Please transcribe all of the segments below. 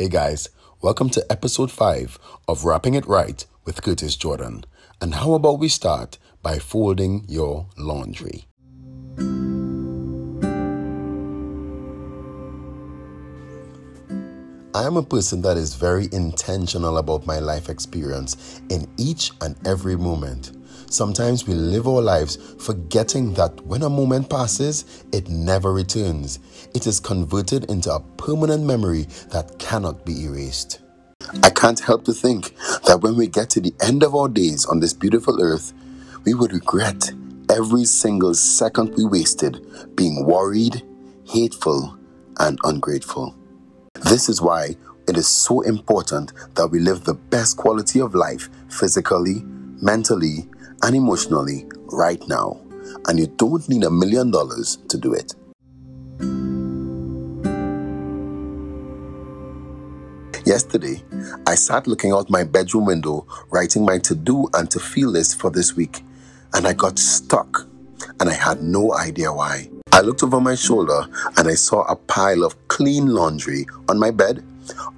Hey guys, welcome to episode 5 of Wrapping It Right with Curtis Jordan. And how about we start by folding your laundry? I am a person that is very intentional about my life experience in each and every moment. Sometimes we live our lives forgetting that when a moment passes, it never returns. It is converted into a permanent memory that cannot be erased. I can't help to think that when we get to the end of our days on this beautiful earth, we would regret every single second we wasted being worried, hateful, and ungrateful. This is why it is so important that we live the best quality of life physically, mentally, and emotionally right now. And you don't need a million dollars to do it. Yesterday, I sat looking out my bedroom window, writing my to do and to feel list for this week, and I got stuck, and I had no idea why. I looked over my shoulder and I saw a pile of clean laundry on my bed,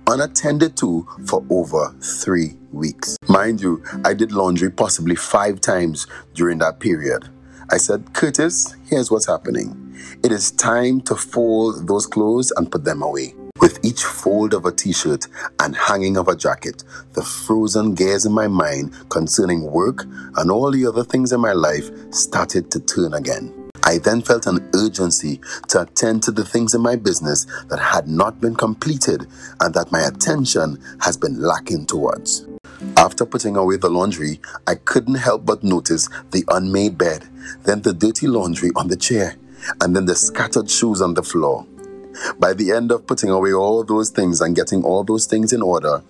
unattended to for over three weeks. Mind you, I did laundry possibly five times during that period. I said, Curtis, here's what's happening. It is time to fold those clothes and put them away. With each fold of a t shirt and hanging of a jacket, the frozen gears in my mind concerning work and all the other things in my life started to turn again. I then felt an urgency to attend to the things in my business that had not been completed and that my attention has been lacking towards. After putting away the laundry, I couldn't help but notice the unmade bed, then the dirty laundry on the chair, and then the scattered shoes on the floor. By the end of putting away all those things and getting all those things in order,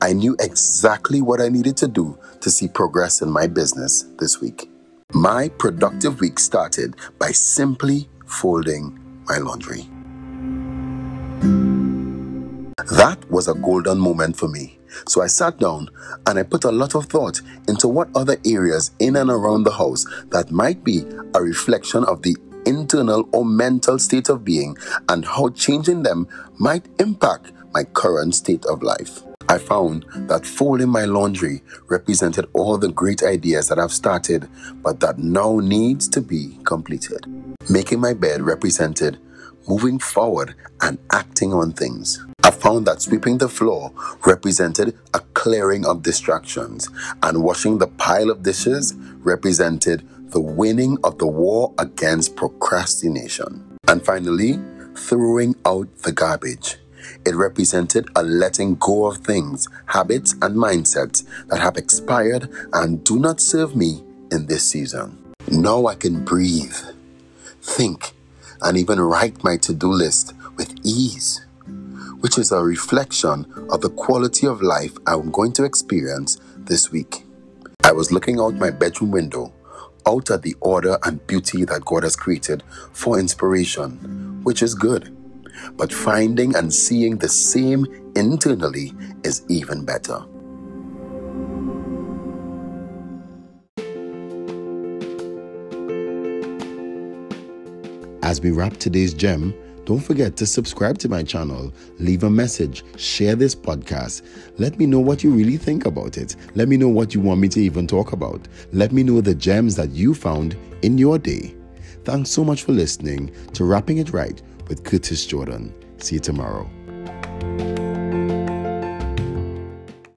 I knew exactly what I needed to do to see progress in my business this week. My productive week started by simply folding my laundry. That was a golden moment for me. So I sat down and I put a lot of thought into what other areas in and around the house that might be a reflection of the internal or mental state of being and how changing them might impact my current state of life. I found that folding my laundry represented all the great ideas that I've started but that now needs to be completed. Making my bed represented moving forward and acting on things. I found that sweeping the floor represented a clearing of distractions, and washing the pile of dishes represented the winning of the war against procrastination. And finally, throwing out the garbage. It represented a letting go of things, habits, and mindsets that have expired and do not serve me in this season. Now I can breathe, think, and even write my to do list with ease, which is a reflection of the quality of life I'm going to experience this week. I was looking out my bedroom window, out at the order and beauty that God has created for inspiration, which is good. But finding and seeing the same internally is even better. As we wrap today's gem, don't forget to subscribe to my channel, leave a message, share this podcast. Let me know what you really think about it. Let me know what you want me to even talk about. Let me know the gems that you found in your day. Thanks so much for listening to Wrapping It Right with Curtis Jordan. See you tomorrow.